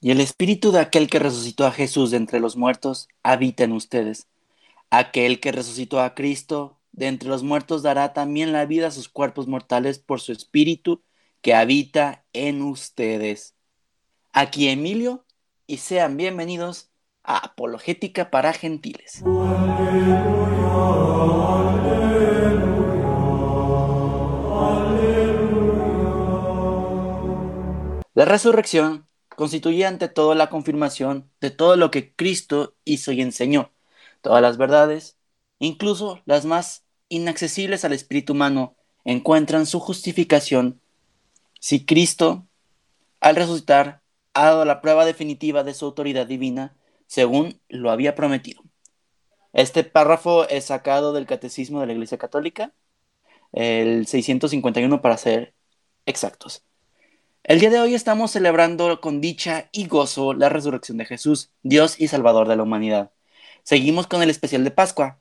y el espíritu de aquel que resucitó a Jesús de entre los muertos habita en ustedes. Aquel que resucitó a Cristo de entre los muertos dará también la vida a sus cuerpos mortales por su espíritu que habita en ustedes. Aquí Emilio y sean bienvenidos a Apologética para Gentiles. La resurrección constituye ante todo la confirmación de todo lo que Cristo hizo y enseñó, todas las verdades, incluso las más inaccesibles al espíritu humano, encuentran su justificación si Cristo, al resucitar, ha dado la prueba definitiva de su autoridad divina, según lo había prometido. Este párrafo es sacado del Catecismo de la Iglesia Católica, el 651 para ser exactos. El día de hoy estamos celebrando con dicha y gozo la resurrección de Jesús, Dios y Salvador de la humanidad. Seguimos con el especial de Pascua.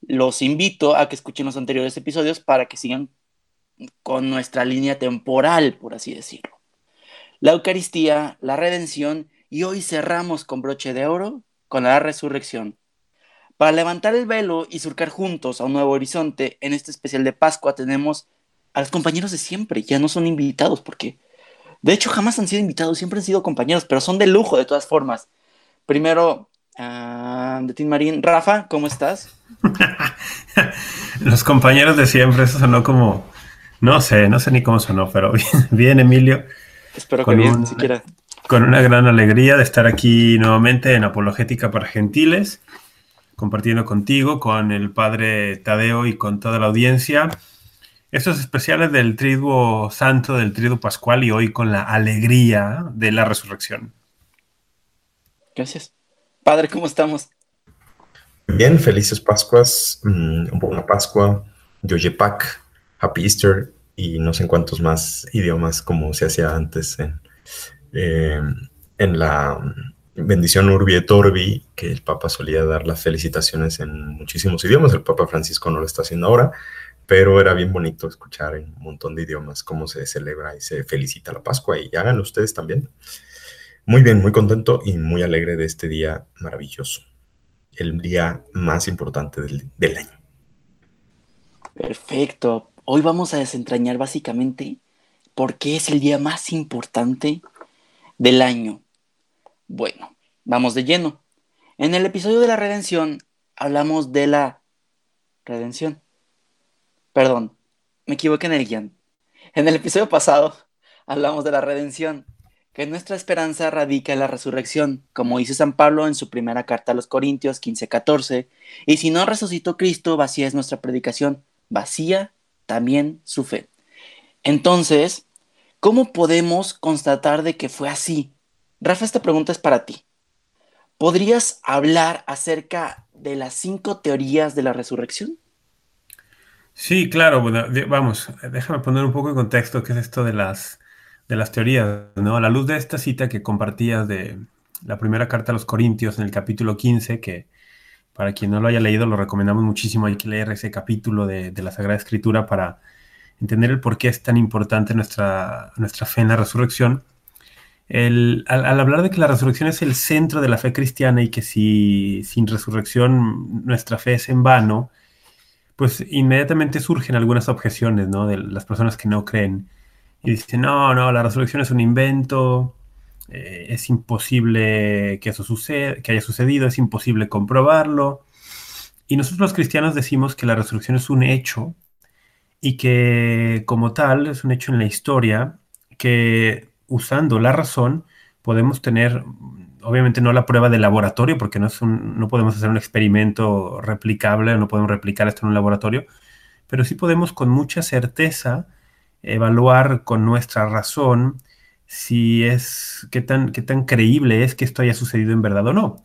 Los invito a que escuchen los anteriores episodios para que sigan con nuestra línea temporal, por así decirlo. La Eucaristía, la redención y hoy cerramos con broche de oro con la resurrección. Para levantar el velo y surcar juntos a un nuevo horizonte, en este especial de Pascua tenemos a los compañeros de siempre, ya no son invitados porque de hecho, jamás han sido invitados, siempre han sido compañeros, pero son de lujo de todas formas. Primero, uh, de Tim Marín, Rafa, ¿cómo estás? Los compañeros de siempre, eso sonó como, no sé, no sé ni cómo sonó, pero bien, bien Emilio. Espero que bien, siquiera. Con una gran alegría de estar aquí nuevamente en Apologética para Gentiles, compartiendo contigo, con el padre Tadeo y con toda la audiencia estos especiales del triduo santo, del triduo pascual y hoy con la alegría de la resurrección. Gracias. Padre, ¿cómo estamos? Bien, felices Pascuas, mm, buena Pascua, Yoyepak, Happy Easter y no sé en cuántos más idiomas como se hacía antes en, eh, en la bendición Urbi et Orbi, que el Papa solía dar las felicitaciones en muchísimos idiomas, el Papa Francisco no lo está haciendo ahora, pero era bien bonito escuchar en un montón de idiomas cómo se celebra y se felicita la Pascua y háganlo ustedes también. Muy bien, muy contento y muy alegre de este día maravilloso, el día más importante del, del año. Perfecto. Hoy vamos a desentrañar básicamente por qué es el día más importante del año. Bueno, vamos de lleno. En el episodio de la redención hablamos de la redención Perdón, me equivoqué en el guion. En el episodio pasado hablamos de la redención, que nuestra esperanza radica en la resurrección, como dice San Pablo en su primera carta a los Corintios 15:14, y si no resucitó Cristo, vacía es nuestra predicación, vacía también su fe. Entonces, ¿cómo podemos constatar de que fue así? Rafa, esta pregunta es para ti. ¿Podrías hablar acerca de las cinco teorías de la resurrección? Sí, claro, bueno, vamos, déjame poner un poco de contexto qué es esto de las, de las teorías, ¿no? A la luz de esta cita que compartías de la primera carta a los Corintios en el capítulo 15, que para quien no lo haya leído lo recomendamos muchísimo, hay que leer ese capítulo de, la Sagrada Escritura para entender el por qué es tan importante nuestra, nuestra fe en la resurrección. al, al, hablar de que la resurrección es el centro de la fe cristiana y que si sin resurrección nuestra fe es en vano, pues inmediatamente surgen algunas objeciones, ¿no? De las personas que no creen. Y dicen, no, no, la resurrección es un invento, eh, es imposible que eso suceda, que haya sucedido, es imposible comprobarlo. Y nosotros los cristianos decimos que la resurrección es un hecho y que como tal es un hecho en la historia que usando la razón podemos tener obviamente no la prueba de laboratorio, porque no, es no podemos hacer un experimento replicable, no podemos replicar esto en un laboratorio, pero sí podemos con mucha certeza evaluar con nuestra razón si es, qué tan, qué tan creíble es que esto haya sucedido en verdad o no.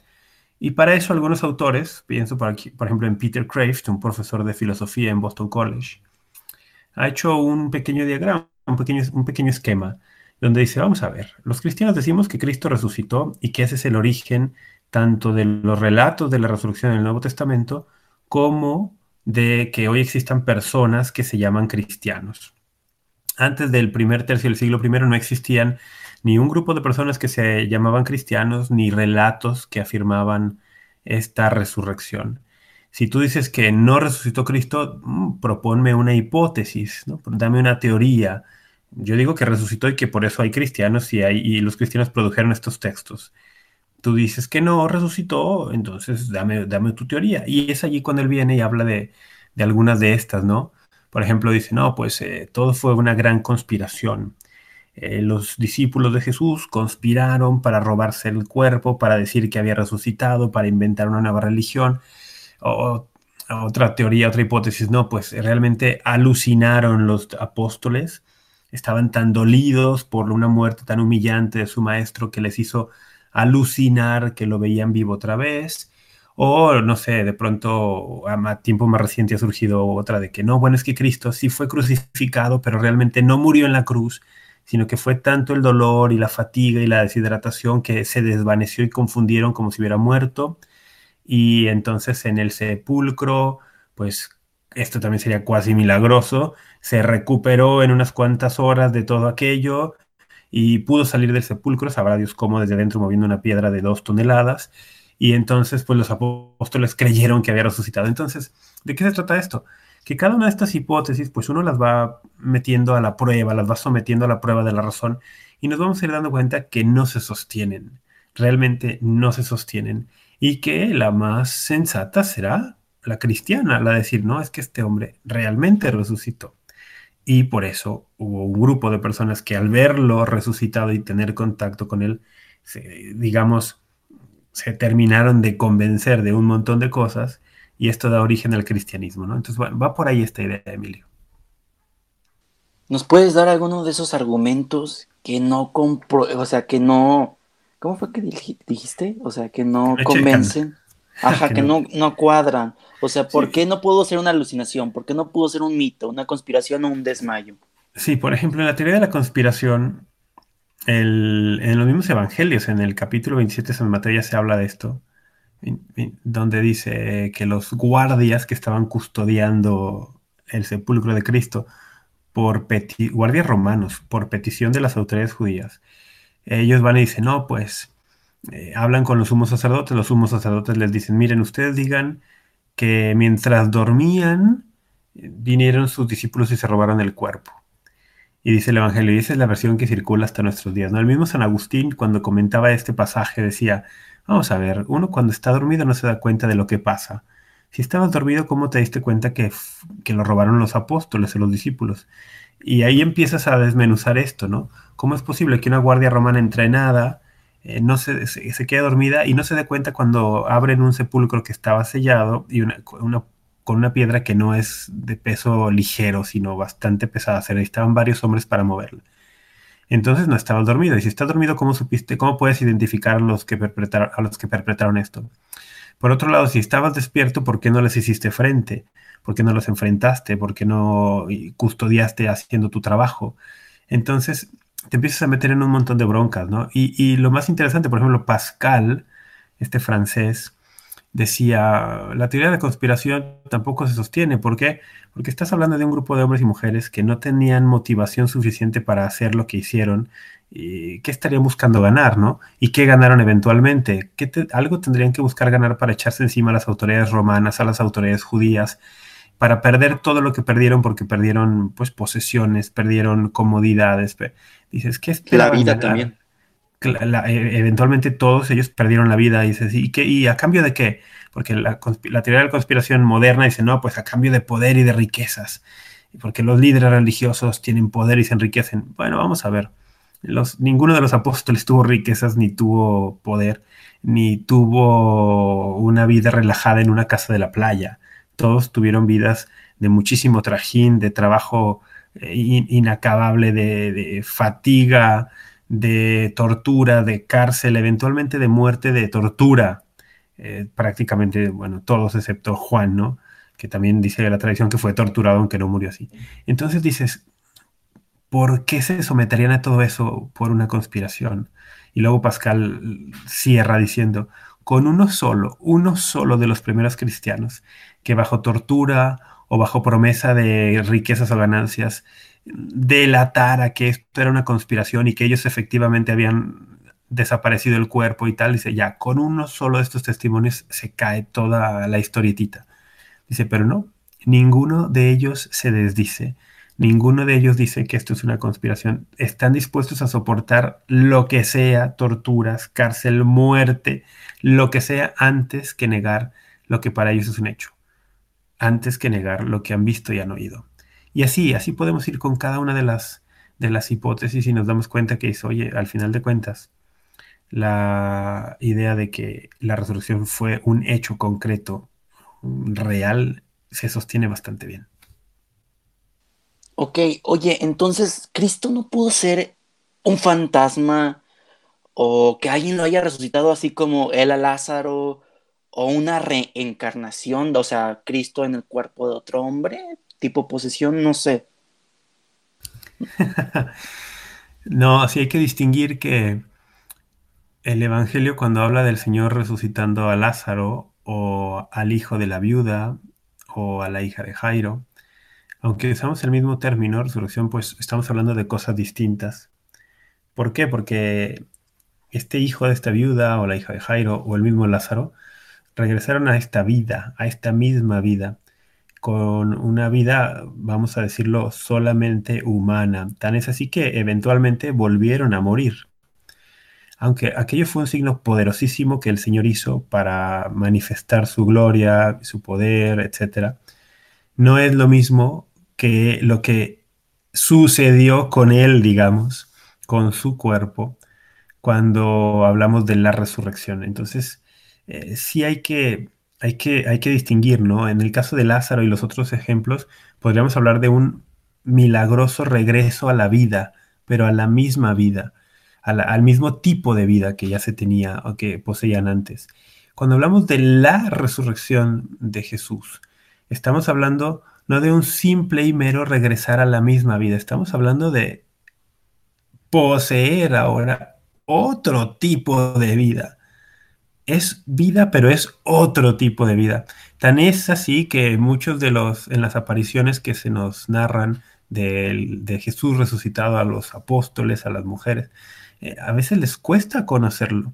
Y para eso algunos autores, pienso por, ejemplo en Peter Kraft, un profesor de filosofía en Boston College, ha hecho un pequeño diagrama, un pequeño, un pequeño esquema donde dice, vamos a ver, los cristianos decimos que Cristo resucitó y que ese es el origen tanto de los relatos de la resurrección en el Nuevo Testamento como de que hoy existan personas que se llaman cristianos. Antes del primer tercio del siglo I no existían ni un grupo de personas que se llamaban cristianos, ni relatos que afirmaban esta resurrección. Si tú dices que no resucitó Cristo, mm, proponme una hipótesis, ¿no? dame una teoría. Yo digo que resucitó y que por eso hay cristianos y, hay, y los cristianos produjeron estos textos. Tú dices que no resucitó, entonces dame, dame tu teoría. Y es allí cuando él viene y habla de, de algunas de estas, ¿no? Por ejemplo, dice, no, pues eh, todo fue una gran conspiración. Eh, los discípulos de Jesús conspiraron para robarse el cuerpo, para decir que había resucitado, para inventar una nueva religión. O, otra teoría, otra hipótesis, no, pues realmente alucinaron los apóstoles, estaban tan dolidos por una muerte tan humillante de su maestro que les hizo alucinar que lo veían vivo otra vez. O no sé, de pronto a tiempo más reciente ha surgido otra de que no, bueno, es que Cristo sí fue crucificado, pero realmente no murió en la cruz, sino que fue tanto el dolor y la fatiga y la deshidratación que se desvaneció y confundieron como si hubiera muerto. Y entonces en el sepulcro, pues esto también sería cuasi milagroso, se recuperó en unas cuantas horas de todo aquello y pudo salir del sepulcro, sabrá Dios cómo desde dentro moviendo una piedra de dos toneladas. Y entonces, pues los apóstoles creyeron que había resucitado. Entonces, ¿de qué se trata esto? Que cada una de estas hipótesis, pues uno las va metiendo a la prueba, las va sometiendo a la prueba de la razón y nos vamos a ir dando cuenta que no se sostienen, realmente no se sostienen y que la más sensata será la cristiana, la de decir, no, es que este hombre realmente resucitó. Y por eso hubo un grupo de personas que al verlo resucitado y tener contacto con él, digamos, se terminaron de convencer de un montón de cosas y esto da origen al cristianismo, ¿no? Entonces, bueno, va por ahí esta idea, Emilio. ¿Nos puedes dar alguno de esos argumentos que no compro, o sea, que no, ¿cómo fue que dijiste? O sea, que no convencen. Ajá, que, no, no cuadran. O sea, ¿por qué no pudo ser una alucinación? ¿Por qué no pudo ser un mito, una conspiración o un desmayo? Sí, por ejemplo, en la teoría de la conspiración, en los mismos evangelios, en el capítulo 27 de San Mateo ya se habla de esto, donde dice que los guardias que estaban custodiando el sepulcro de Cristo, por guardias romanos, por petición de las autoridades judías, ellos van y dicen, no, pues eh, hablan con los sumos sacerdotes, los sumos sacerdotes les dicen, miren, ustedes digan que mientras dormían, vinieron sus discípulos y se robaron el cuerpo. Y dice el Evangelio, y esa es la versión que circula hasta nuestros días. ¿no? El mismo San Agustín, cuando comentaba este pasaje, decía, vamos a ver, uno cuando está dormido no se da cuenta de lo que pasa. Si estabas dormido, ¿cómo te diste cuenta que, que lo robaron los apóstoles o los discípulos? Y ahí empiezas a desmenuzar esto, ¿no? ¿Cómo es posible que una guardia romana entrenada eh, no se, se, quede dormida y no se dé cuenta cuando abren un sepulcro que estaba sellado y una, con una piedra que no es de peso ligero, sino bastante pesada. Se necesitaban varios hombres para moverla. Entonces no estabas dormido. Y si estás dormido, ¿cómo supiste? ¿Cómo puedes identificar a los que perpetraron, a los que perpetraron esto? Por otro lado, si estabas despierto, ¿por qué no les hiciste frente? ¿Por qué no los enfrentaste? ¿Por qué no custodiaste haciendo tu trabajo? Entonces, te empiezas a meter en un montón de broncas, ¿no? Y, lo más interesante, por ejemplo, Pascal, este francés, decía, la teoría de conspiración tampoco se sostiene. ¿Por qué? Porque estás hablando de un grupo de hombres y mujeres que no tenían motivación suficiente para hacer lo que hicieron. Y ¿Qué estarían buscando ganar, no? ¿Y qué ganaron eventualmente? ¿Qué algo tendrían que buscar ganar para echarse encima a las autoridades romanas, a las autoridades judías, para perder todo lo que perdieron porque perdieron pues posesiones, perdieron comodidades. Dices, ¿qué La vida también. E, eventualmente todos ellos perdieron la vida. Y dices, ¿y, qué, ¿y a cambio de qué? Porque la, teoría de la conspiración moderna dice, no, pues a cambio de poder y de riquezas. Porque los líderes religiosos tienen poder y se enriquecen. Bueno, vamos a ver. Los, ninguno de los apóstoles tuvo riquezas, ni tuvo poder, ni tuvo una vida relajada en una casa de la playa todos tuvieron vidas de muchísimo trajín, de trabajo eh, inacabable, de, fatiga, de tortura, de cárcel, eventualmente de muerte, de tortura. Eh, prácticamente, bueno, todos excepto Juan, ¿no? Que también dice la tradición que fue torturado aunque no murió así. Entonces dices, ¿por qué se someterían a todo eso por una conspiración? Y luego Pascal cierra diciendo, con uno solo, uno solo de los primeros cristianos que bajo tortura o bajo promesa de riquezas o ganancias delatara que esto era una conspiración y que ellos efectivamente habían desaparecido el cuerpo y tal, dice, ya, con uno solo de estos testimonios se cae toda la historietita. Dice, pero no, ninguno de ellos se desdice, ninguno de ellos dice que esto es una conspiración. Están dispuestos a soportar lo que sea, torturas, cárcel, muerte, lo que sea, antes que negar lo que para ellos es un hecho, antes que negar lo que han visto y han oído. Y así, así podemos ir con cada una de las, de las hipótesis y nos damos cuenta que es, oye, al final de cuentas, la idea de que la resurrección fue un hecho concreto, real, se sostiene bastante bien. Ok, oye, entonces, ¿Cristo no pudo ser un fantasma o que alguien lo haya resucitado así como él a Lázaro o una reencarnación, o sea, Cristo en el cuerpo de otro hombre? tipo posesión, no sé. no, sí hay que distinguir que el Evangelio cuando habla del Señor resucitando a Lázaro o al hijo de la viuda o a la hija de Jairo, aunque usamos el mismo término, resurrección, pues estamos hablando de cosas distintas. ¿Por qué? Porque este hijo de esta viuda o la hija de Jairo o el mismo Lázaro regresaron a esta vida, a esta misma vida con una vida, vamos a decirlo, solamente humana. Tan es así que eventualmente volvieron a morir. Aunque aquello fue un signo poderosísimo que el Señor hizo para manifestar su gloria, su poder, etc., no es lo mismo que lo que sucedió con Él, digamos, con su cuerpo, cuando hablamos de la resurrección. Entonces, eh, sí hay que hay que, hay que distinguir, ¿no? En el caso de Lázaro y los otros ejemplos, podríamos hablar de un milagroso regreso a la vida, pero a la misma vida, al mismo tipo de vida que ya se tenía o que poseían antes. Cuando hablamos de la resurrección de Jesús, estamos hablando no de un simple y mero regresar a la misma vida, estamos hablando de poseer ahora otro tipo de vida es vida, pero es otro tipo de vida. Tan es así que muchos de los, en las apariciones que se nos narran de, Jesús resucitado a los apóstoles, a las mujeres, eh, a veces les cuesta conocerlo.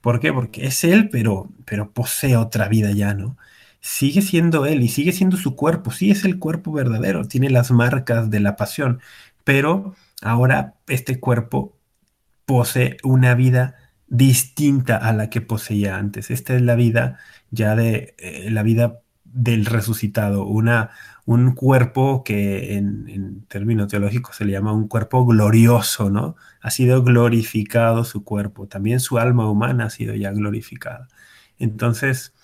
¿Por qué? Porque es Él, pero, pero posee otra vida ya, ¿no? Sigue siendo Él y sigue siendo su cuerpo, sí es el cuerpo verdadero, tiene las marcas de la pasión, pero ahora este cuerpo posee una vida distinta a la que poseía antes. Esta es la vida ya de eh, la vida del resucitado, una, un cuerpo que en, términos teológicos se le llama un cuerpo glorioso, ¿no? Ha sido glorificado su cuerpo, también su alma humana ha sido ya glorificada. Entonces,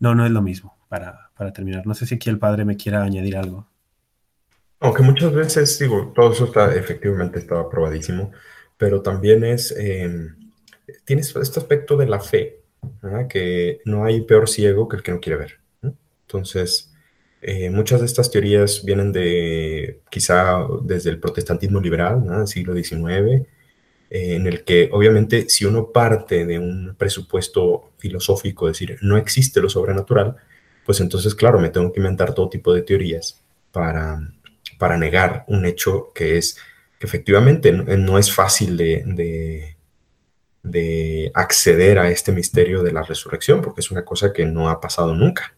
no, no es lo mismo para, terminar. No sé si aquí el padre me quiera añadir algo. Aunque muchas veces, digo, todo eso está, efectivamente estaba probadísimo, pero también es... Em, tienes este aspecto de la fe, que no hay peor ciego que el que no quiere ver. Entonces, eh, muchas de estas teorías vienen de quizá desde el protestantismo liberal, ¿no? siglo XIX, eh, en el que obviamente si uno parte de un presupuesto filosófico, es decir, no existe lo sobrenatural, pues entonces, claro, me tengo que inventar todo tipo de teorías para, para negar un hecho que es que efectivamente no, es fácil de de acceder a este misterio de la resurrección, porque es una cosa que no ha pasado nunca.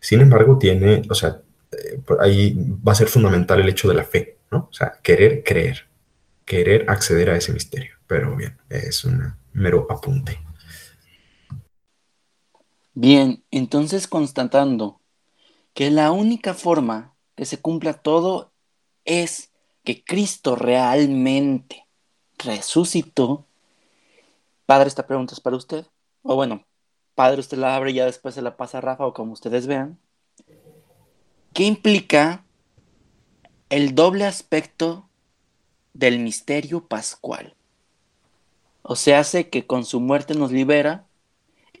Sin embargo, tiene, o sea, eh, ahí va a ser fundamental el hecho de la fe, ¿no? O sea, querer creer, querer acceder a ese misterio. Pero bien, es un mero apunte. Bien, entonces constatando que la única forma que se cumpla todo es que Cristo realmente resucitó, Padre, esta pregunta es para usted. O bueno, padre, usted la abre y ya después se la pasa a Rafa o como ustedes vean. ¿Qué implica el doble aspecto del misterio pascual? O sea, hace que con su muerte nos libera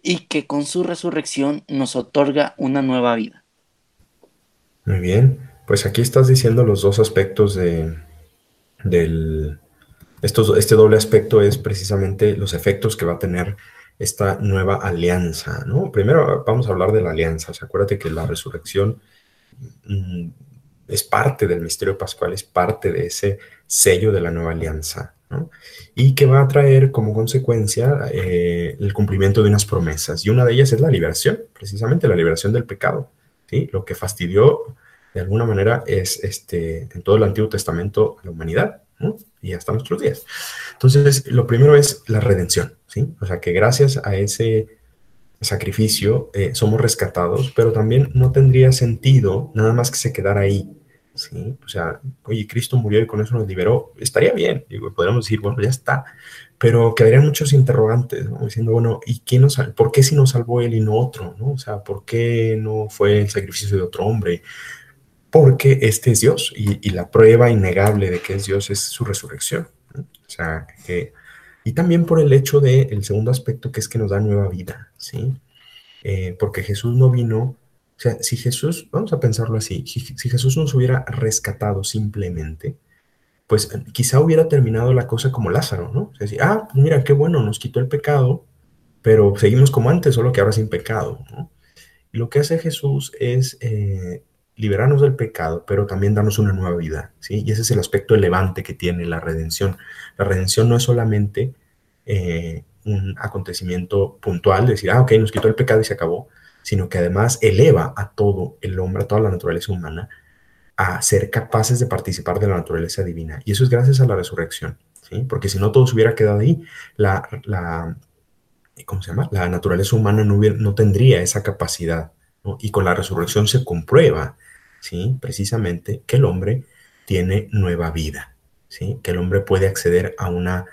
y que con su resurrección nos otorga una nueva vida. Muy bien, pues aquí estás diciendo los dos aspectos de, del, este doble aspecto es precisamente los efectos que va a tener esta nueva alianza, ¿no? Primero vamos a hablar de la alianza. acuérdate que la resurrección mm, Es parte del misterio pascual, es parte de ese sello de la nueva alianza, Y que va a traer como consecuencia eh, el cumplimiento de unas promesas. Y una de ellas es la liberación, precisamente la liberación del pecado. ¿sí? Lo que fastidió de alguna manera es este, en todo el Antiguo Testamento a la humanidad y hasta nuestros días. Entonces, lo primero es la redención, ¿sí? O sea, que gracias a ese sacrificio eh, somos rescatados, pero también no tendría sentido nada más que se quedara ahí, ¿sí? O sea, oye, Cristo murió y con eso nos liberó, estaría bien, digo, podríamos decir, bueno, ya está, pero quedarían muchos interrogantes, ¿no? Diciendo, bueno, ¿y quién nos, por qué si nos salvó él y no otro, ¿no? O sea, ¿por qué no fue el sacrificio de otro hombre? Porque este es Dios y, la prueba innegable de que es Dios es su resurrección. O sea, y también por el hecho del el segundo aspecto que es que nos da nueva vida, ¿sí? Eh, porque Jesús no vino, o sea, si Jesús, vamos a pensarlo así, si Jesús nos hubiera rescatado simplemente, pues quizá hubiera terminado la cosa como Lázaro, ¿no? O sea, decir, ah, mira, qué bueno, nos quitó el pecado, pero seguimos como antes, solo que ahora sin pecado, ¿no? Y lo que hace Jesús es eh, liberarnos del pecado, pero también darnos una nueva vida, ¿sí? Y ese es el aspecto elevante que tiene la redención. La redención no es solamente eh, un acontecimiento puntual, decir, ah, ok, nos quitó el pecado y se acabó, sino que además eleva a todo el hombre, a toda la naturaleza humana, a ser capaces de participar de la naturaleza divina. Y eso es gracias a la resurrección, ¿sí? Porque si no todo se hubiera quedado ahí, la, la ¿cómo se llama? La naturaleza humana no, no tendría esa capacidad. Y con la resurrección se comprueba ¿sí? Precisamente que el hombre tiene nueva vida, ¿sí? Que el hombre puede acceder a una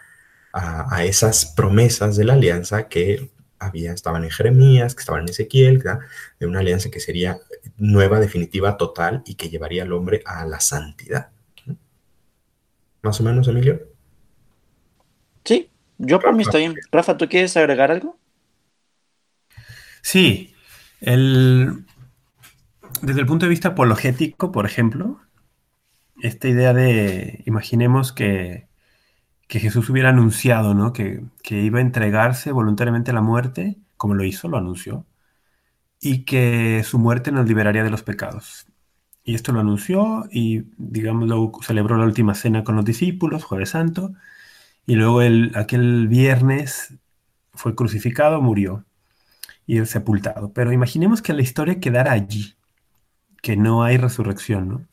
a, esas promesas de la alianza que había, estaban en Jeremías, que estaban en Ezequiel, de una alianza que sería nueva, definitiva, total y que llevaría al hombre a la santidad. ¿Más o menos, Emilio? Sí, yo por mí estoy bien. Rafa, ¿tú quieres agregar algo? Sí, el, desde el punto de vista apologético, por ejemplo, esta idea de, imaginemos que, Jesús hubiera anunciado, ¿no? Que, iba a entregarse voluntariamente a la muerte, como lo hizo, lo anunció, y que su muerte nos liberaría de los pecados. Y esto lo anunció y, digamos, luego celebró la última cena con los discípulos, jueves santo, y luego el, aquel viernes fue crucificado, murió y sepultado. Pero imaginemos que la historia quedara allí que no hay resurrección, ¿no?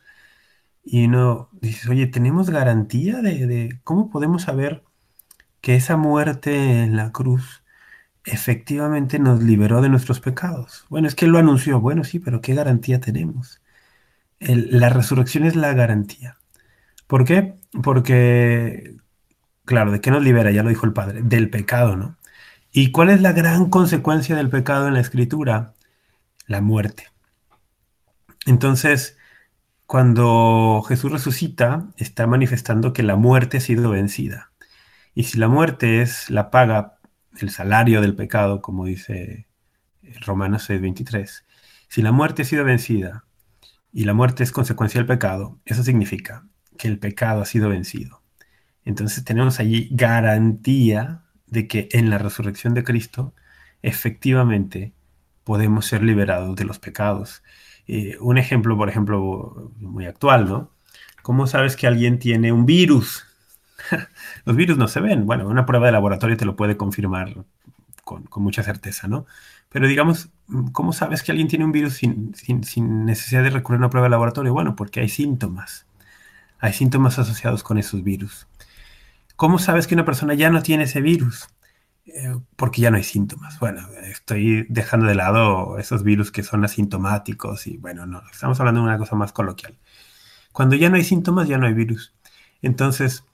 Y uno dice, oye, ¿tenemos garantía de, cómo podemos saber que esa muerte en la cruz efectivamente nos liberó de nuestros pecados? Bueno, es que él lo anunció, bueno, sí, pero ¿qué garantía tenemos? la resurrección es la garantía. ¿Por qué? Porque, claro, ¿de qué nos libera? Ya lo dijo el Padre, del pecado, ¿no? ¿Y cuál es la gran consecuencia del pecado en la escritura? La muerte. Entonces, cuando Jesús resucita, está manifestando que la muerte ha sido vencida. Y si la muerte es la paga, el salario del pecado, como dice Romanos 6:23, si la muerte ha sido vencida y la muerte es consecuencia del pecado, eso significa que el pecado ha sido vencido. Entonces tenemos allí garantía de que en la resurrección de Cristo efectivamente podemos ser liberados de los pecados eh, un ejemplo, por ejemplo, muy actual, ¿no? ¿Cómo sabes que alguien tiene un virus? Los virus no se ven. Bueno, una prueba de laboratorio te lo puede confirmar con, mucha certeza, ¿no? Pero digamos, ¿cómo sabes que alguien tiene un virus sin, sin, necesidad de recurrir a una prueba de laboratorio? Bueno, porque hay síntomas. Hay síntomas asociados con esos virus. ¿Cómo sabes que una persona ya no tiene ese virus? Eh, porque ya no hay síntomas. Bueno, estoy dejando de lado esos virus que son asintomáticos y bueno, no, estamos hablando de una cosa más coloquial. Cuando ya no hay síntomas, ya no hay virus. Entonces,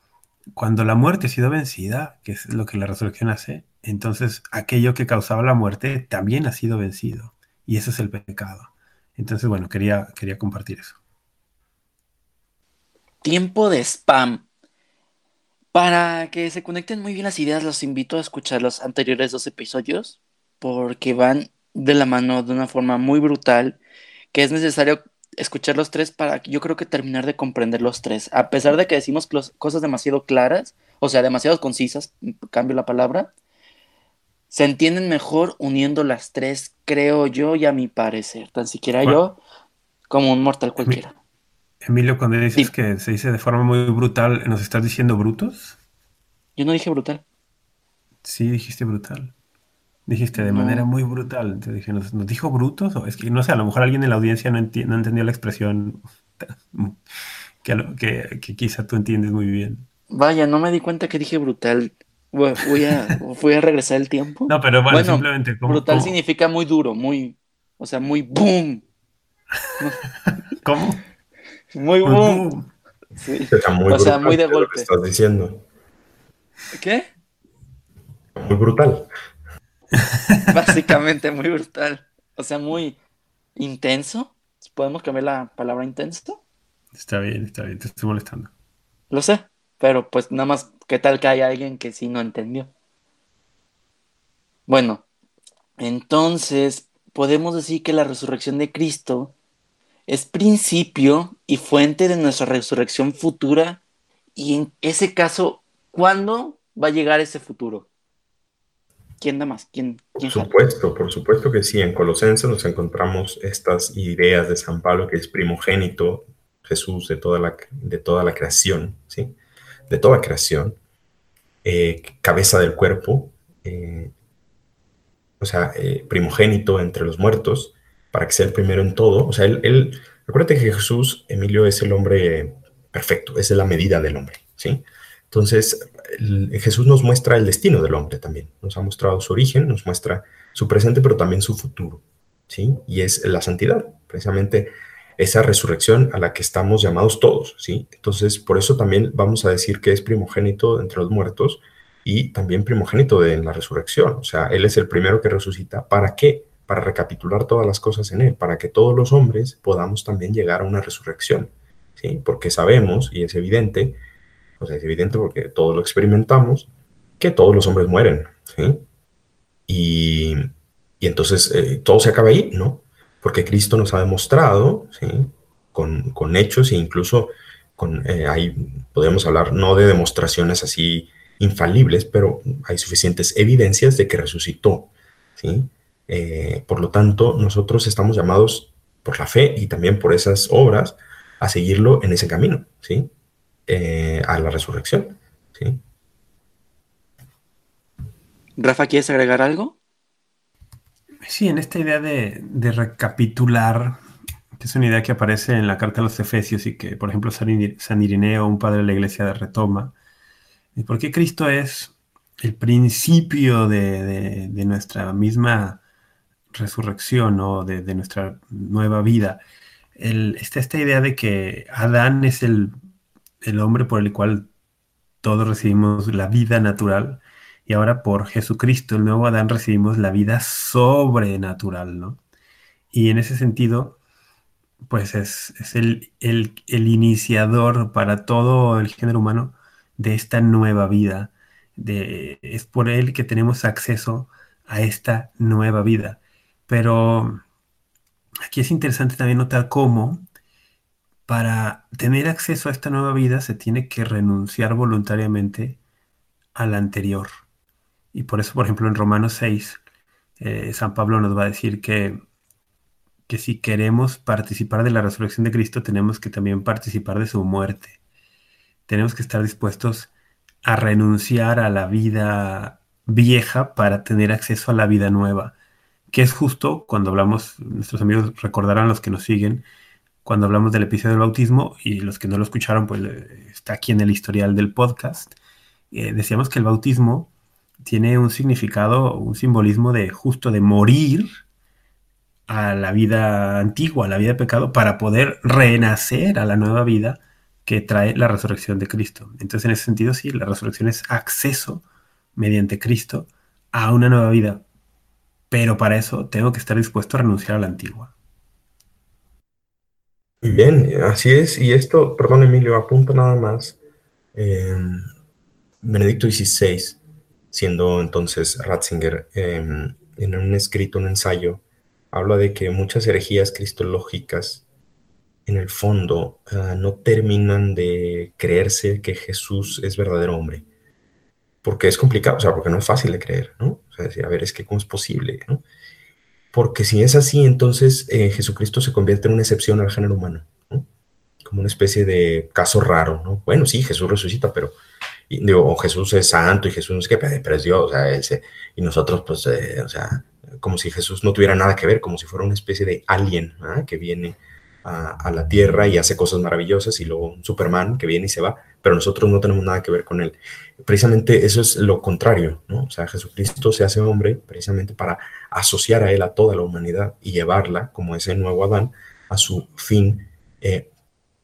cuando la muerte ha sido vencida, que es lo que la resurrección hace, entonces aquello que causaba la muerte también ha sido vencido. Y eso es el pecado. Entonces, bueno, quería, quería compartir eso. Tiempo de spam. Para que se conecten muy bien las ideas, los invito a escuchar los anteriores dos episodios porque van de la mano de una forma muy brutal que es necesario escuchar los tres para yo creo que terminar de comprender los tres. A pesar de que decimos cosas demasiado claras, o sea, demasiado concisas, cambio la palabra, se entienden mejor uniendo las tres, creo yo y a mi parecer, tan siquiera yo como un mortal cualquiera. Emilio, cuando dices que se dice de forma muy brutal, ¿nos estás diciendo brutos? Yo no dije brutal. Sí, dijiste brutal. Dijiste de manera muy brutal. Te dije, ¿nos, dijo brutos? O es que no sé, a lo mejor alguien en la audiencia no, no entendió la expresión que, que, quizá tú entiendes muy bien. Vaya, no me di cuenta que dije brutal. Voy a, voy a regresar el tiempo. No, pero bueno, simplemente. brutal significa muy duro, muy. O sea, muy boom. ¿Cómo? Muy boom. o sea, muy de golpe. estás diciendo. ¿Qué? Muy brutal. Básicamente muy brutal. O sea, muy intenso. ¿Podemos cambiar la palabra intenso? Está bien, está bien, te estoy molestando. Lo sé, pero pues nada más, ¿qué tal que haya alguien que sí no entendió? Bueno, entonces podemos decir que la resurrección de Cristo es principio y fuente de nuestra resurrección futura y en ese caso, ¿cuándo va a llegar ese futuro? ¿Quién da más? ¿Quién, por supuesto, por supuesto que sí. En Colosenses nos encontramos estas ideas de San Pablo que es primogénito Jesús de toda la, de toda la creación, ¿sí? De toda creación, eh, cabeza del cuerpo, eh, o sea, eh, primogénito entre los muertos, para que sea el primero en todo. O sea, él, él, acuérdate que Jesús, Emilio, es el hombre perfecto, es la medida del hombre, ¿sí? Entonces, Jesús nos muestra el destino del hombre también, nos ha mostrado su origen, nos muestra su presente, pero también su futuro, ¿sí? Y es la santidad, precisamente esa resurrección a la que estamos llamados todos, ¿sí? Entonces, por eso también vamos a decir que es primogénito entre los muertos y también primogénito de la resurrección. O sea, Él es el primero que resucita. ¿Para qué? Para recapitular todas las cosas en Él, para que todos los hombres podamos también llegar a una resurrección, ¿sí? Porque sabemos, y es evidente, o sea, es evidente porque todos lo experimentamos, que todos los hombres mueren, ¿sí? Y, entonces eh, todo se acaba ahí, ¿no? porque Cristo nos ha demostrado, ¿sí? con, con hechos e incluso con, eh, ahí podemos hablar no de demostraciones así infalibles, pero hay suficientes evidencias de que resucitó. ¿sí? Eh, por lo tanto, nosotros estamos llamados por la fe y también por esas obras a seguirlo en ese camino, ¿sí? Eh, a la resurrección. ¿sí? Rafa, ¿quieres agregar algo? Sí, en esta idea de, recapitular, que es una idea que aparece en la carta a los Efesios y que, por ejemplo, San Irineo, un padre de la iglesia, retoma. ¿Y por qué Cristo es el principio de, nuestra misma resurrección o de, nuestra nueva vida? está esta idea de que Adán es el, el hombre por el cual todos recibimos la vida natural y ahora por Jesucristo, el nuevo Adán, recibimos la vida sobrenatural, ¿no? Y en ese sentido, pues es, el, iniciador para todo el género humano de esta nueva vida. De, es por él que tenemos acceso a esta nueva vida. Pero aquí es interesante también notar cómo para tener acceso a esta nueva vida se tiene que renunciar voluntariamente a la anterior. Y por eso, por ejemplo, en Romanos 6, eh, San Pablo nos va a decir que, que si queremos participar de la resurrección de Cristo, tenemos que también participar de su muerte. Tenemos que estar dispuestos a renunciar a la vida vieja para tener acceso a la vida nueva, que es justo cuando hablamos, nuestros amigos recordarán los que nos siguen, cuando hablamos del episodio del bautismo y los que no lo escucharon, pues eh, está aquí en el historial del podcast. Eh, decíamos que el bautismo tiene un significado, un simbolismo de justo de morir a la vida antigua, a la vida de pecado, para poder renacer a la nueva vida que trae la resurrección de Cristo. Entonces, en ese sentido, sí, la resurrección es acceso mediante Cristo a una nueva vida. Pero para eso tengo que estar dispuesto a renunciar a la antigua. Bien, así es. Y esto, perdón Emilio, apunto nada más. Benedicto XVI siendo entonces Ratzinger, em, en un escrito, un ensayo, habla de que muchas herejías cristológicas en el fondo ah, no terminan de creerse que Jesús es verdadero hombre. Porque es complicado, o sea, porque no es fácil de creer, ¿no? O sea, decir, a ver, es que cómo es posible, ¿no? Porque si es así, entonces eh, Jesucristo se convierte en una excepción al género humano, ¿no? como una especie de caso raro, ¿no? Bueno, sí, Jesús resucita, pero y, digo, Jesús es santo y Jesús no es que, pero es Dios, o sea, ese, y nosotros, pues, eh, o sea, como si Jesús no tuviera nada que ver, como si fuera una especie de alien que viene a, la Tierra y hace cosas maravillosas, y luego un Superman que viene y se va, pero nosotros no tenemos nada que ver con él. Precisamente eso es lo contrario, ¿no? O sea, Jesucristo se hace hombre precisamente para asociar a él a toda la humanidad y llevarla, como ese nuevo Adán, a su fin eh,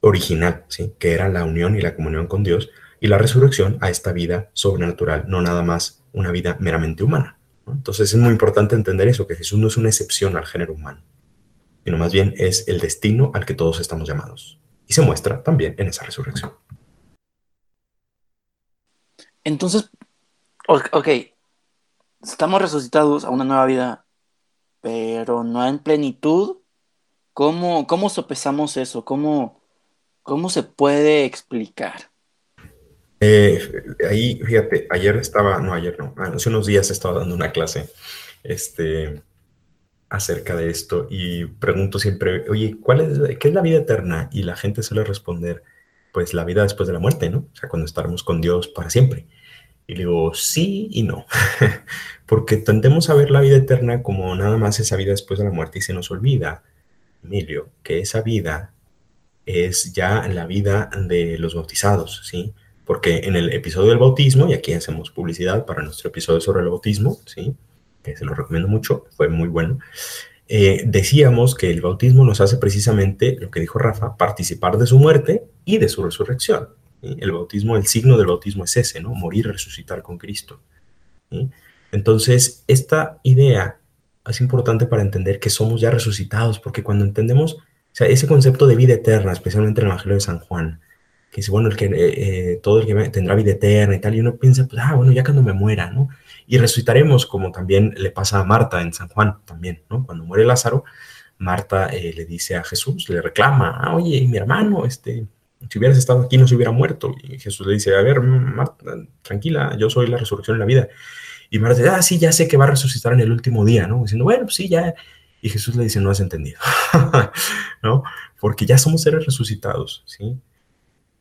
original, ¿sí? Que era la unión y la comunión con Dios, y la resurrección a esta vida sobrenatural, no nada más una vida meramente humana. Entonces es muy importante entender eso, que Jesús no es una excepción al género humano, sino más bien es el destino al que todos estamos llamados. Y se muestra también en esa resurrección. Entonces, ok, estamos resucitados a una nueva vida, pero no en plenitud. ¿Cómo, cómo sopesamos eso? ¿Cómo, ¿Cómo se puede explicar? Eh, ahí, fíjate, ayer estaba, no, ayer no, hace unos días estaba dando una clase este, acerca de esto y pregunto siempre, oye, ¿cuál es, ¿qué es la vida eterna? Y la gente suele responder, pues la vida después de la muerte, ¿no? O sea, cuando estaremos con Dios para siempre. Y digo, sí y no, porque tendemos a ver la vida eterna como nada más esa vida después de la muerte y se nos olvida, Emilio, que esa vida es ya la vida de los bautizados, ¿sí? porque en el episodio del bautismo, y aquí hacemos publicidad para nuestro episodio sobre el bautismo, ¿sí? Que se lo recomiendo mucho, fue muy bueno, eh, decíamos que el bautismo nos hace precisamente, lo que dijo Rafa, participar de su muerte y de su resurrección. El bautismo, el signo del bautismo es ese, ¿no? Morir, resucitar con Cristo. Entonces, esta idea es importante para entender que somos ya resucitados, porque cuando entendemos, o sea, ese concepto de vida eterna, especialmente en el Evangelio de San Juan, que dice, bueno, el que, eh, eh, todo el que tendrá vida eterna y tal, y uno piensa, pues, ah, bueno, ya cuando me muera, ¿no? Y resucitaremos, como también le pasa a Marta en San Juan, también, ¿no? Cuando muere Lázaro, Marta eh, le dice a Jesús, le reclama, ah, oye, mi hermano, este, si hubieras estado aquí no se hubiera muerto. Y Jesús le dice, a ver, Marta, tranquila, yo soy la resurrección y la vida. Y Marta dice, ah, sí, ya sé que va a resucitar en el último día, ¿no? Diciendo, bueno, pues sí, ya. Y Jesús le dice, no has entendido, ¿no? Porque ya somos seres resucitados, ¿sí?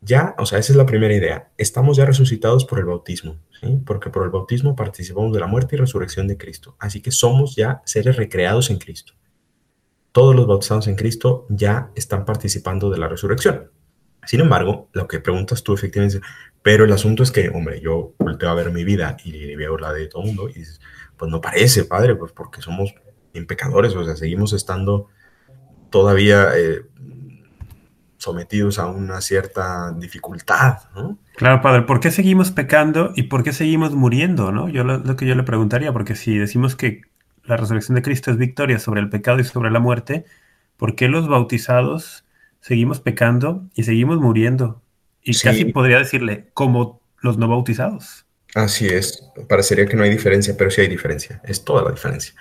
Ya, o sea, esa es la primera idea. Estamos ya resucitados por el bautismo, porque por el bautismo participamos de la muerte y resurrección de Cristo. Así que somos ya seres recreados en Cristo. Todos los bautizados en Cristo ya están participando de la resurrección. Sin embargo, lo que preguntas tú efectivamente, pero el asunto es que, hombre, yo volteo a ver mi vida y veo la de todo el mundo y dices, pues no parece, padre, pues porque somos impecadores, o sea, seguimos estando todavía eh, sometidos a una cierta dificultad, ¿no? Claro, padre, ¿por qué seguimos pecando y por qué seguimos muriendo, no? Yo lo, que yo le preguntaría, porque si decimos que la resurrección de Cristo es victoria sobre el pecado y sobre la muerte, ¿por qué los bautizados seguimos pecando y seguimos muriendo? Y casi podría decirle, como los no bautizados. Así es, parecería que no hay diferencia, pero sí hay diferencia, es toda la diferencia.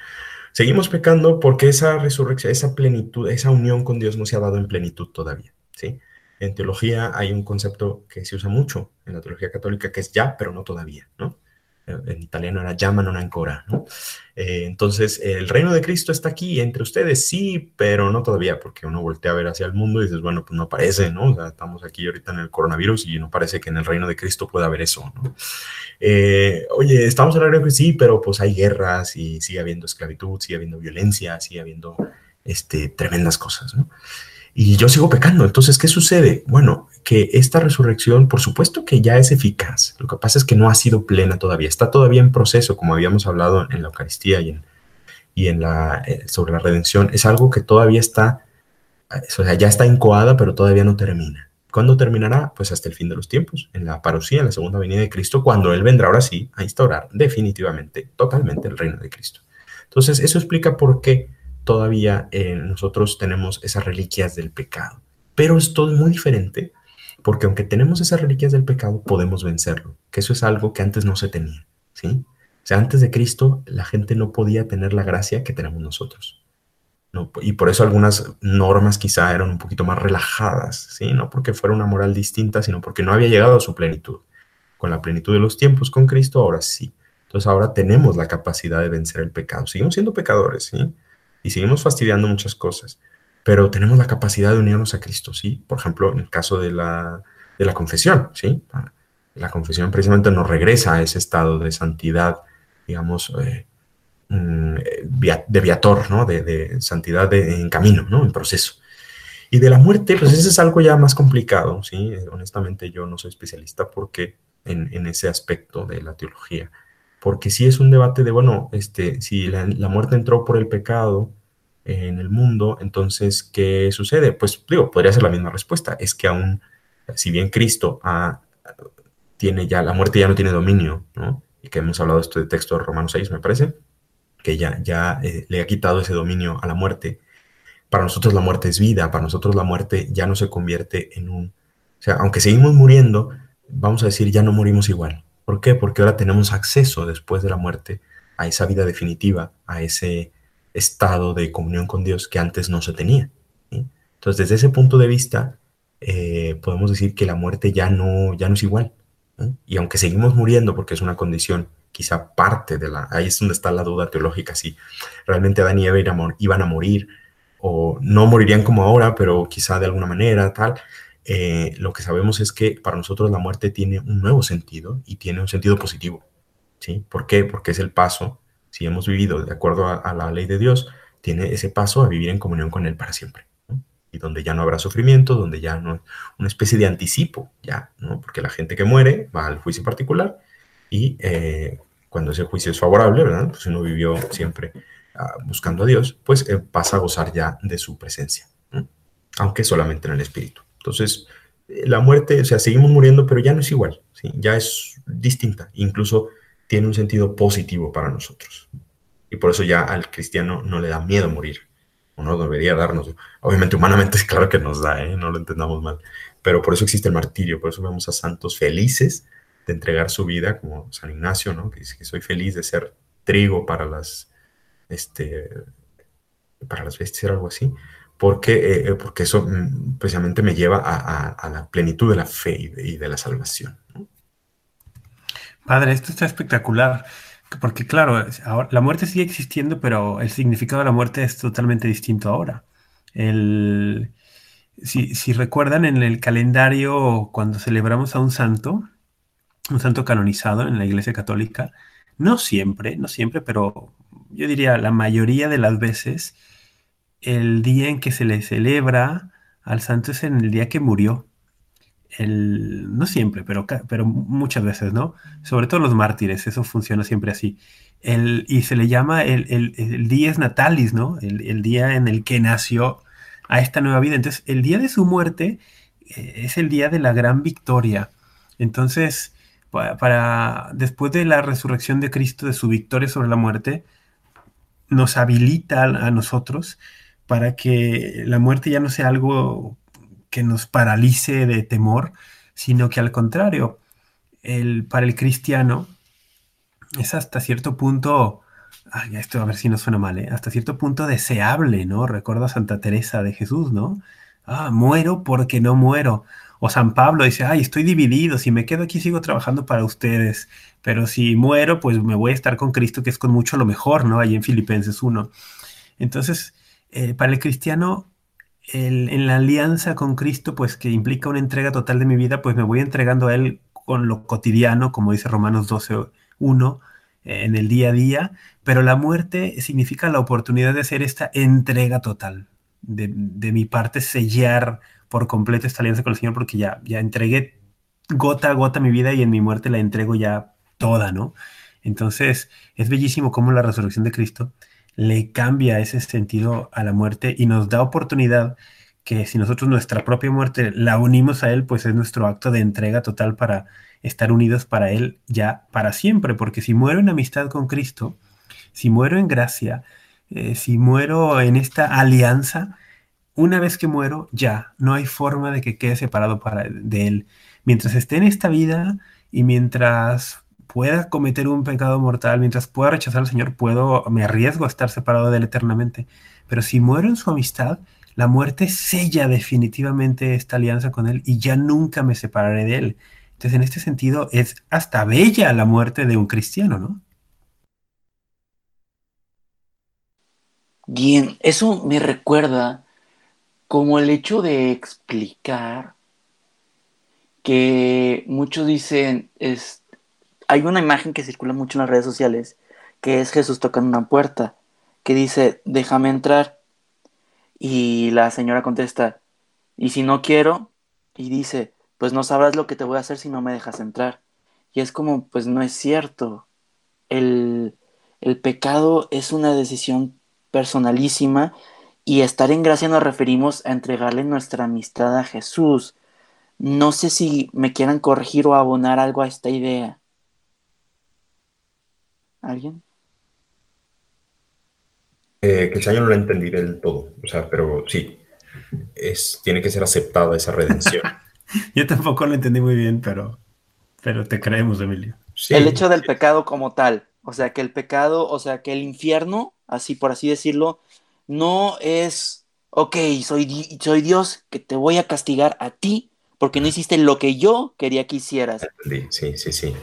Seguimos pecando porque esa resurrección, esa plenitud, esa unión con Dios no se ha dado en plenitud todavía. ¿Sí? En teología hay un concepto que se usa mucho en la teología católica que es ya, pero no todavía, ¿no? En italiano era llama non ancora, ¿no? Eh, entonces, el reino de Cristo está aquí entre ustedes, sí, pero no todavía, porque uno voltea a ver hacia el mundo y dices, bueno, pues no parece, ¿no? O sea, estamos aquí ahorita en el coronavirus y no parece que en el reino de Cristo pueda haber eso, ¿no? Eh, oye, estamos en el reino de sí, pero pues hay guerras y sigue habiendo esclavitud, sigue habiendo violencia, sigue habiendo este, tremendas cosas, ¿no? Y yo sigo pecando. Entonces, ¿qué sucede? Bueno, que esta resurrección, por supuesto que ya es eficaz. Lo que pasa es que no ha sido plena todavía. Está todavía en proceso, como habíamos hablado en la Eucaristía y en, y en la, eh, sobre la redención. Es algo que todavía está, eh, o sea, ya está incoada, pero todavía no termina. ¿Cuándo terminará? Pues hasta el fin de los tiempos, en la parucía, en la segunda venida de Cristo, cuando Él vendrá ahora sí a instaurar definitivamente, totalmente el reino de Cristo. Entonces, eso explica por qué todavía eh, nosotros tenemos esas reliquias del pecado. Pero esto es muy diferente, porque aunque tenemos esas reliquias del pecado, podemos vencerlo, que eso es algo que antes no se tenía, ¿sí? O sea, antes de Cristo la gente no podía tener la gracia que tenemos nosotros. ¿no? Y por eso algunas normas quizá eran un poquito más relajadas, ¿sí? No porque fuera una moral distinta, sino porque no había llegado a su plenitud. Con la plenitud de los tiempos con Cristo, ahora sí. Entonces ahora tenemos la capacidad de vencer el pecado. Seguimos siendo pecadores, ¿sí? Y seguimos fastidiando muchas cosas. pero tenemos la capacidad de unirnos a Cristo, ¿sí? Por ejemplo, en el caso de la, de la confesión, ¿sí? La confesión precisamente nos regresa a ese estado de santidad, digamos, eh, mm, de viator, ¿no? De, santidad en camino, ¿no? En proceso. Y de la muerte, pues eso es algo ya más complicado, ¿sí? Honestamente yo no soy especialista porque en ese aspecto de la teología, porque sí es un debate de, bueno, este, si la, muerte entró por el pecado, en el mundo, entonces, ¿qué sucede? Pues digo, podría ser la misma respuesta, es que aún, si bien Cristo tiene ya, la muerte ya no tiene dominio, ¿no? Y que hemos hablado esto de texto de Romanos 6, me parece, que ya, ya eh, le ha quitado ese dominio a la muerte. Para nosotros la muerte es vida, para nosotros la muerte ya no se convierte en un... O sea, aunque seguimos muriendo, vamos a decir, ya no morimos igual. ¿Por qué? Porque ahora tenemos acceso después de la muerte a esa vida definitiva, a ese estado de comunión con Dios que antes no se tenía. Entonces, desde ese punto de vista, eh, podemos decir que la muerte ya no, ya no es igual. Y aunque seguimos muriendo, porque es una condición quizá parte de la... Ahí es donde está la duda teológica, si realmente Adán y Eva iban a morir o no morirían como ahora, pero quizá de alguna manera, tal. Eh, lo que sabemos es que para nosotros la muerte tiene un nuevo sentido y tiene un sentido positivo. ¿sí? ¿Por qué? Porque es el paso si hemos vivido de acuerdo a, la ley de Dios, tiene ese paso a vivir en comunión con Él para siempre. Y donde ya no habrá sufrimiento, donde ya no, una especie de anticipo, ya, ¿no? Porque la gente que muere va al juicio particular y eh, cuando ese juicio es favorable, ¿verdad? Pues uno vivió siempre ah, buscando a Dios, pues eh, pasa a gozar ya de su presencia, aunque solamente en el espíritu. Entonces, eh, la muerte, o sea, seguimos muriendo, pero ya no es igual, ya es distinta. Incluso tiene un sentido positivo para nosotros. Y por eso ya al cristiano no le da miedo morir, o no debería darnos. Obviamente humanamente es claro que nos da, ¿eh? no lo entendamos mal, pero por eso existe el martirio, por eso vemos a santos felices de entregar su vida, como San Ignacio, ¿no? que dice que soy feliz de ser trigo para las, este, para las bestias, algo así, porque, eh, eh, porque eso mm, precisamente me lleva a, la plenitud de la fe y de, la salvación. Padre, esto está espectacular, porque claro, la muerte sigue existiendo, pero el significado de la muerte es totalmente distinto ahora. si, recuerdan en el calendario cuando celebramos a un santo, un santo canonizado en la Iglesia Católica, no siempre, no siempre, pero yo diría la mayoría de las veces, el día en que se le celebra al santo es en el día que murió no siempre, pero, pero muchas veces, ¿no? Sobre todo los mártires, eso funciona siempre así. El, y se le llama el, el, el dies natalis, ¿no? El, día en el que nació a esta nueva vida. Entonces, el día de su muerte eh, es el día de la gran victoria. Entonces, para, después de la resurrección de Cristo, de su victoria sobre la muerte, nos habilita a nosotros para que la muerte ya no sea algo que nos paralice de temor, sino que al contrario, para el cristiano es hasta cierto punto, esto a ver si no suena mal, ¿eh? hasta cierto punto deseable, ¿no? Recuerdo a Santa Teresa de Jesús, ¿no? Ah, muero porque no muero. O San Pablo dice, ay, estoy dividido, si me quedo aquí sigo trabajando para ustedes, pero si muero, pues me voy a estar con Cristo, que es con mucho lo mejor, ¿no? Ahí en Filipenses 1. Entonces, eh, para el cristiano, en la alianza con Cristo, pues que implica una entrega total de mi vida, pues me voy entregando a Él con lo cotidiano, como dice Romanos 12, 1, eh, en el día a día, pero la muerte significa la oportunidad de hacer esta entrega total, de, mi parte sellar por completo esta alianza con el Señor, porque ya, ya entregué gota a gota mi vida y en mi muerte la entrego ya toda, ¿no? Entonces, es bellísimo cómo la resurrección de Cristo le cambia ese sentido a la muerte y nos da oportunidad que si nosotros nuestra propia muerte la unimos a Él, pues es nuestro acto de entrega total para estar unidos para Él ya para siempre, porque si muero en amistad con Cristo, si muero en gracia, eh, si muero en esta alianza, una vez que muero, ya, no hay forma de que quede separado para, de Él. Mientras esté en esta vida y mientras pueda cometer un pecado mortal, mientras pueda rechazar al Señor, puedo, me arriesgo a estar separado de Él eternamente. Pero si muero en su amistad, la muerte sella definitivamente esta alianza con Él y ya nunca me separaré de Él. Entonces, en este sentido, es hasta bella la muerte de un cristiano, ¿no? Bien, eso me recuerda como el hecho de explicar que muchos dicen, es, hay una imagen que circula mucho en las redes sociales, que es Jesús tocando una puerta, que dice, déjame entrar. Y la señora contesta, ¿y si no quiero? Y dice, pues no sabrás lo que te voy a hacer si no me dejas entrar. Y es como, pues no es cierto. El, el pecado es una decisión personalísima y estar en gracia nos referimos a entregarle nuestra amistad a Jesús. No sé si me quieran corregir o abonar algo a esta idea. ¿Alguien? Eh, que yo no lo entendí del todo, o sea, pero sí, es, tiene que ser aceptada esa redención. yo tampoco lo entendí muy bien, pero, pero te creemos, Emilio. El hecho del pecado como tal, o sea, que el pecado, o sea, que el infierno, así por así decirlo, no es, ok, soy, soy Dios que te voy a castigar a ti porque no hiciste lo que yo quería que hicieras. Sí, sí, sí.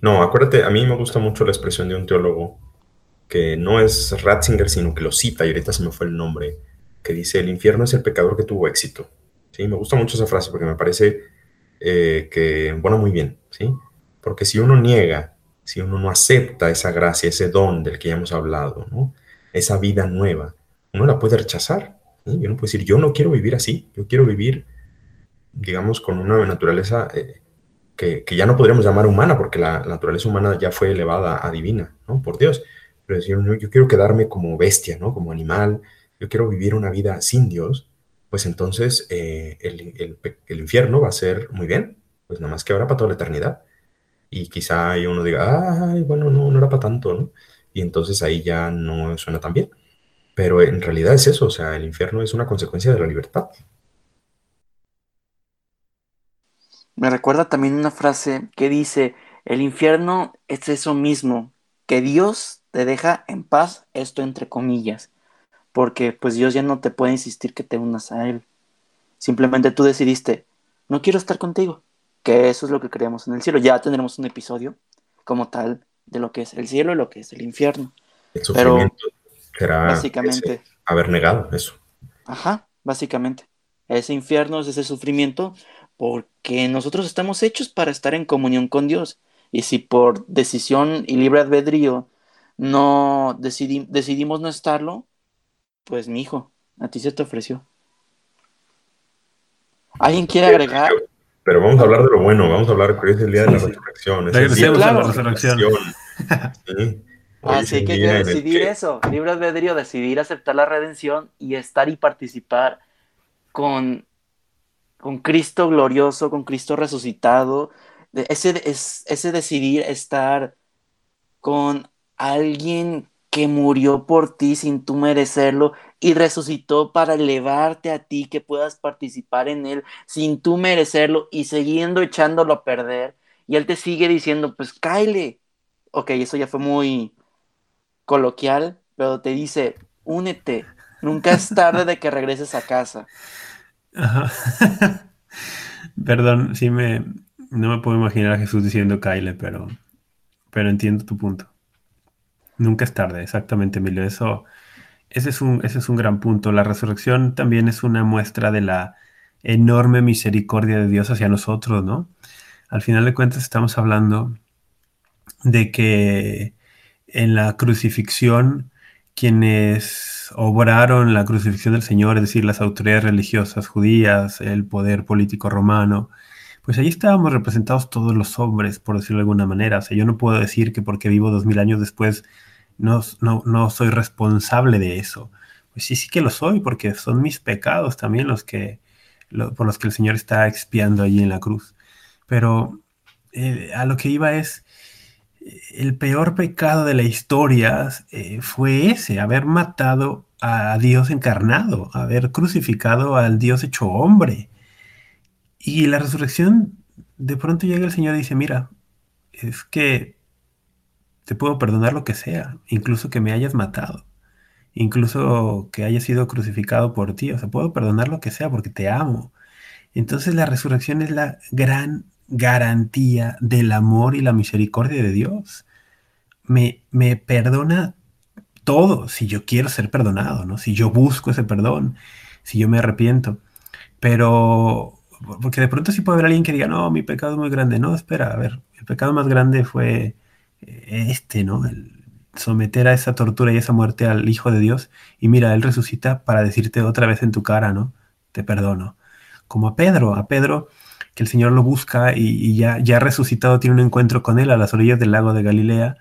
No, acuérdate, a mí me gusta mucho la expresión de un teólogo que no es Ratzinger, sino que lo cita, y ahorita se me fue el nombre, que dice, el infierno es el pecador que tuvo éxito. Sí, me gusta mucho esa frase porque me parece eh, que, bueno, muy bien, ¿sí? Porque si uno niega, si uno no acepta esa gracia, ese don del que ya hemos hablado, ¿no? Esa vida nueva, uno la puede rechazar. ¿sí? Uno puede decir, yo no quiero vivir así, yo quiero vivir digamos, con una naturaleza eh, que, ya no podríamos llamar humana, porque la, naturaleza humana ya fue elevada a divina, ¿no? Por Dios. Pero decir, yo quiero quedarme como bestia, ¿no? Como animal, yo quiero vivir una vida sin Dios, pues entonces eh, el, el, infierno va a ser muy bien, pues nada más que ahora para toda la eternidad. Y quizá uno diga, ay, bueno, no, no era para tanto, ¿no? Y entonces ahí ya no suena tan bien. Pero en realidad es eso, o sea, el infierno es una consecuencia de la libertad. Me recuerda también una frase que dice, el infierno es eso mismo, que Dios te deja en paz, esto entre comillas, porque pues Dios ya no te puede insistir que te unas a Él. Simplemente tú decidiste, no quiero estar contigo, que eso es lo que creemos en el cielo. Ya tendremos un episodio como tal de lo que es el cielo y lo que es el infierno. El sufrimiento será básicamente haber negado eso. Ajá, básicamente. Ese infierno es ese sufrimiento porque nosotros estamos hechos para estar en comunión con Dios. Y si por decisión y libre albedrío no decidimos no estarlo, pues mi hijo, a ti se te ofreció. ¿Alguien quiere agregar? Pero vamos a hablar de lo bueno, vamos a hablar que es el día de la resurrección. Es el la resurrección. Así que hay que decidir eso, libre albedrío, decidir aceptar la redención y estar y participar con con Cristo glorioso, con Cristo resucitado, ese, ese decidir estar con alguien que murió por ti sin tú merecerlo y resucitó para elevarte a ti, que puedas participar en él sin tú merecerlo y siguiendo echándolo a perder. Y él te sigue diciendo, pues cáele. Ok, eso ya fue muy coloquial, pero te dice, únete. Nunca es tarde de que regreses a casa. Perdón, sí me. No me puedo imaginar a Jesús diciendo Kyle, pero. Pero entiendo tu punto. Nunca es tarde, exactamente, Emilio. Eso, ese, es un, ese es un gran punto. La resurrección también es una muestra de la enorme misericordia de Dios hacia nosotros, ¿no? Al final de cuentas estamos hablando de que en la crucifixión quienes obraron la crucifixión del Señor, es decir, las autoridades religiosas judías, el poder político romano, pues ahí estábamos representados todos los hombres, por decirlo de alguna manera. O sea, yo no puedo decir que porque vivo dos mil años después no, no, soy responsable de eso. Pues sí, sí que lo soy, porque son mis pecados también los que, por los que el Señor está expiando allí en la cruz. Pero eh, a lo que iba es, el peor pecado de la historia eh, fue ese, haber matado a Dios encarnado, haber crucificado al Dios hecho hombre. Y la resurrección, de pronto llega el Señor y dice, mira, es que te puedo perdonar lo que sea, incluso que me hayas matado, incluso que hayas sido crucificado por ti, o sea, puedo perdonar lo que sea porque te amo. Entonces la resurrección es la gran garantía del amor y la misericordia de Dios. Me, me perdona todo si yo quiero ser perdonado, ¿no? Si yo busco ese perdón. si yo me arrepiento. Pero, porque de pronto sí puede haber alguien que diga, no, mi pecado es muy grande. No, espera, a ver, el pecado más grande fue eh, este, ¿no? El someter a esa tortura y esa muerte al Hijo de Dios. Y mira, Él resucita para decirte otra vez en tu cara, ¿no? Te perdono. Como a Pedro, a Pedro el Señor lo busca y, ya, ya resucitado tiene un encuentro con Él a las orillas del lago de Galilea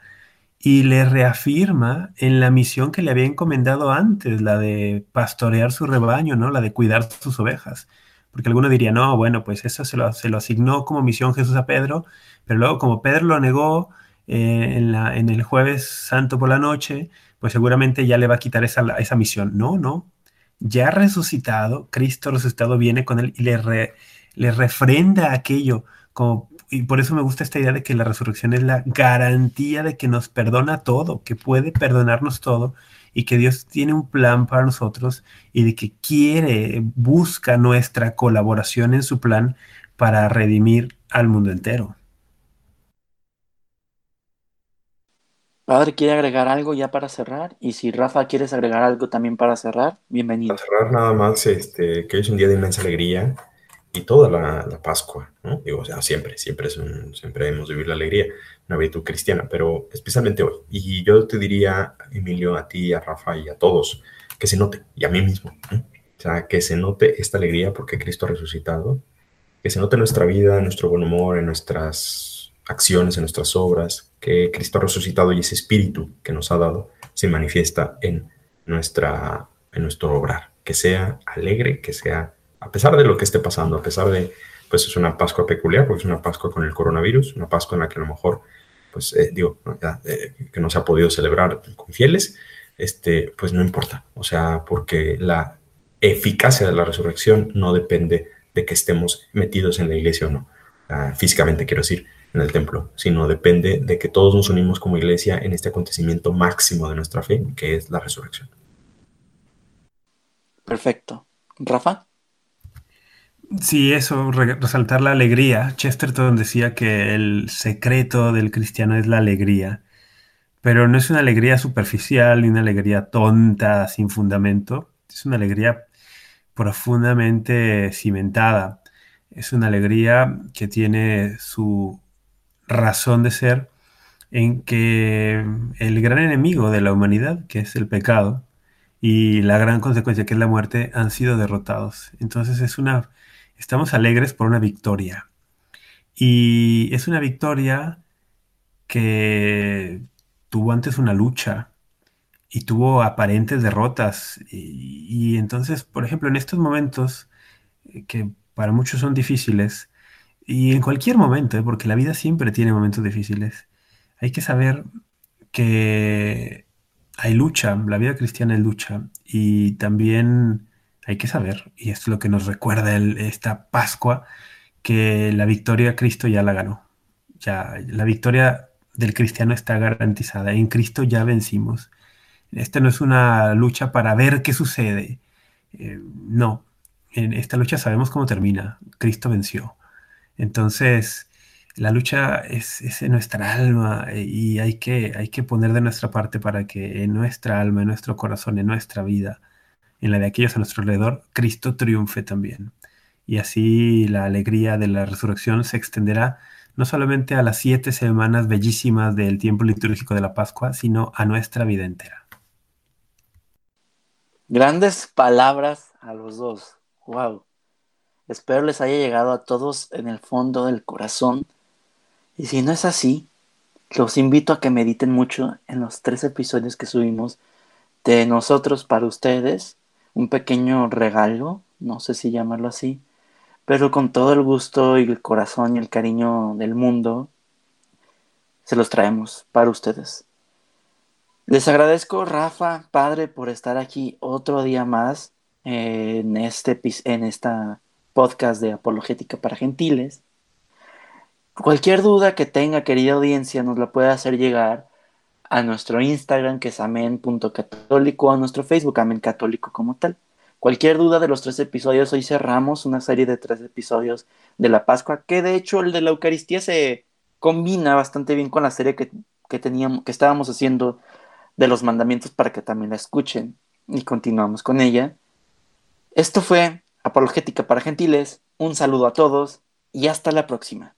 y le reafirma en la misión que le había encomendado antes, la de pastorear su rebaño, ¿no? La de cuidar sus ovejas. Porque alguno diría, no, bueno, pues eso se lo, se lo asignó como misión Jesús a Pedro, pero luego como Pedro lo negó eh, en, la, en, el jueves santo por la noche, pues seguramente ya le va a quitar esa, esa misión. No, no. Ya resucitado, Cristo resucitado viene con él y le, le refrenda aquello como y por eso me gusta esta idea de que la resurrección es la garantía de que nos perdona todo, que puede perdonarnos todo y que Dios tiene un plan para nosotros y de que quiere, busca nuestra colaboración en su plan para redimir al mundo entero. Padre, ¿quiere agregar algo ya para cerrar? Y si Rafa quieres agregar algo también para cerrar, bienvenido. Para cerrar nada más, este, que es un día de inmensa alegría y toda la, Pascua, ¿no? Digo, o sea, siempre, siempre, es un, siempre debemos vivir la alegría, una virtud cristiana, pero especialmente hoy. Y yo te diría, Emilio, a ti, a Rafa y a todos, que se note, y a mí mismo, o sea, que se note esta alegría porque Cristo ha resucitado, que se note en nuestra vida, en nuestro buen humor, en nuestras acciones, en nuestras obras, que Cristo ha resucitado y ese espíritu que nos ha dado se manifiesta en, nuestra, en nuestro obrar, que sea alegre, que sea a pesar de lo que esté pasando, a pesar de, pues es una Pascua peculiar, porque es una Pascua con el coronavirus, una Pascua en la que a lo mejor, pues eh, digo, eh, que no se ha podido celebrar con fieles, este, pues no importa, o sea, porque la eficacia de la resurrección no depende de que estemos metidos en la iglesia o no, físicamente quiero decir, en el templo, sino depende de que todos nos unimos como iglesia en este acontecimiento máximo de nuestra fe, que es la resurrección. Perfecto. Rafa. Sí, eso, resaltar la alegría. Chesterton decía que el secreto del cristiano es la alegría, pero no es una alegría superficial ni una alegría tonta, sin fundamento. Es una alegría profundamente cimentada. Es una alegría que tiene su razón de ser en que el gran enemigo de la humanidad, que es el pecado, y la gran consecuencia, que es la muerte, han sido derrotados. Entonces es una estamos alegres por una victoria. Y es una victoria que tuvo antes una lucha y tuvo aparentes derrotas. Y, entonces, por ejemplo, en estos momentos eh, que para muchos son difíciles, y en cualquier momento, eh, porque la vida siempre tiene momentos difíciles, hay que saber que hay lucha, la vida cristiana es lucha, y también hay que saber, y es lo que nos recuerda esta Pascua, que la victoria Cristo ya la ganó. Ya, la victoria del cristiano está garantizada. En Cristo ya vencimos. Esta no es una lucha para ver qué sucede. Eh, no, en esta lucha sabemos cómo termina. Cristo venció. Entonces, la lucha es, en nuestra alma eh, y hay que, hay que poner de nuestra parte para que en nuestra alma, en nuestro corazón, en nuestra vida, en la de aquellos a nuestro alrededor, Cristo triunfe también. Y así la alegría de la resurrección se extenderá no solamente a las siete semanas bellísimas del tiempo litúrgico de la Pascua, sino a nuestra vida entera. Grandes palabras a los dos. Wow. Espero les haya llegado a todos en el fondo del corazón. Y si no es así, los invito a que mediten mucho en los tres episodios que subimos de nosotros para ustedes un pequeño regalo, no sé si llamarlo así, pero con todo el gusto y el corazón y el cariño del mundo, se los traemos para ustedes. Les agradezco, Rafa, padre, por estar aquí otro día más en este en esta podcast de Apologética para Gentiles. Cualquier duda que tenga, querida audiencia, nos la puede hacer llegar a nuestro Instagram, que es amen.católico, a nuestro Facebook, Amén Católico como tal. Cualquier duda de los tres episodios, hoy cerramos una serie de tres episodios de la Pascua, que de hecho el de la Eucaristía se combina bastante bien con la serie que, teníamos, que estábamos haciendo de los mandamientos para que también la escuchen y continuamos con ella. Esto fue Apologética para Gentiles. Un saludo a todos y hasta la próxima.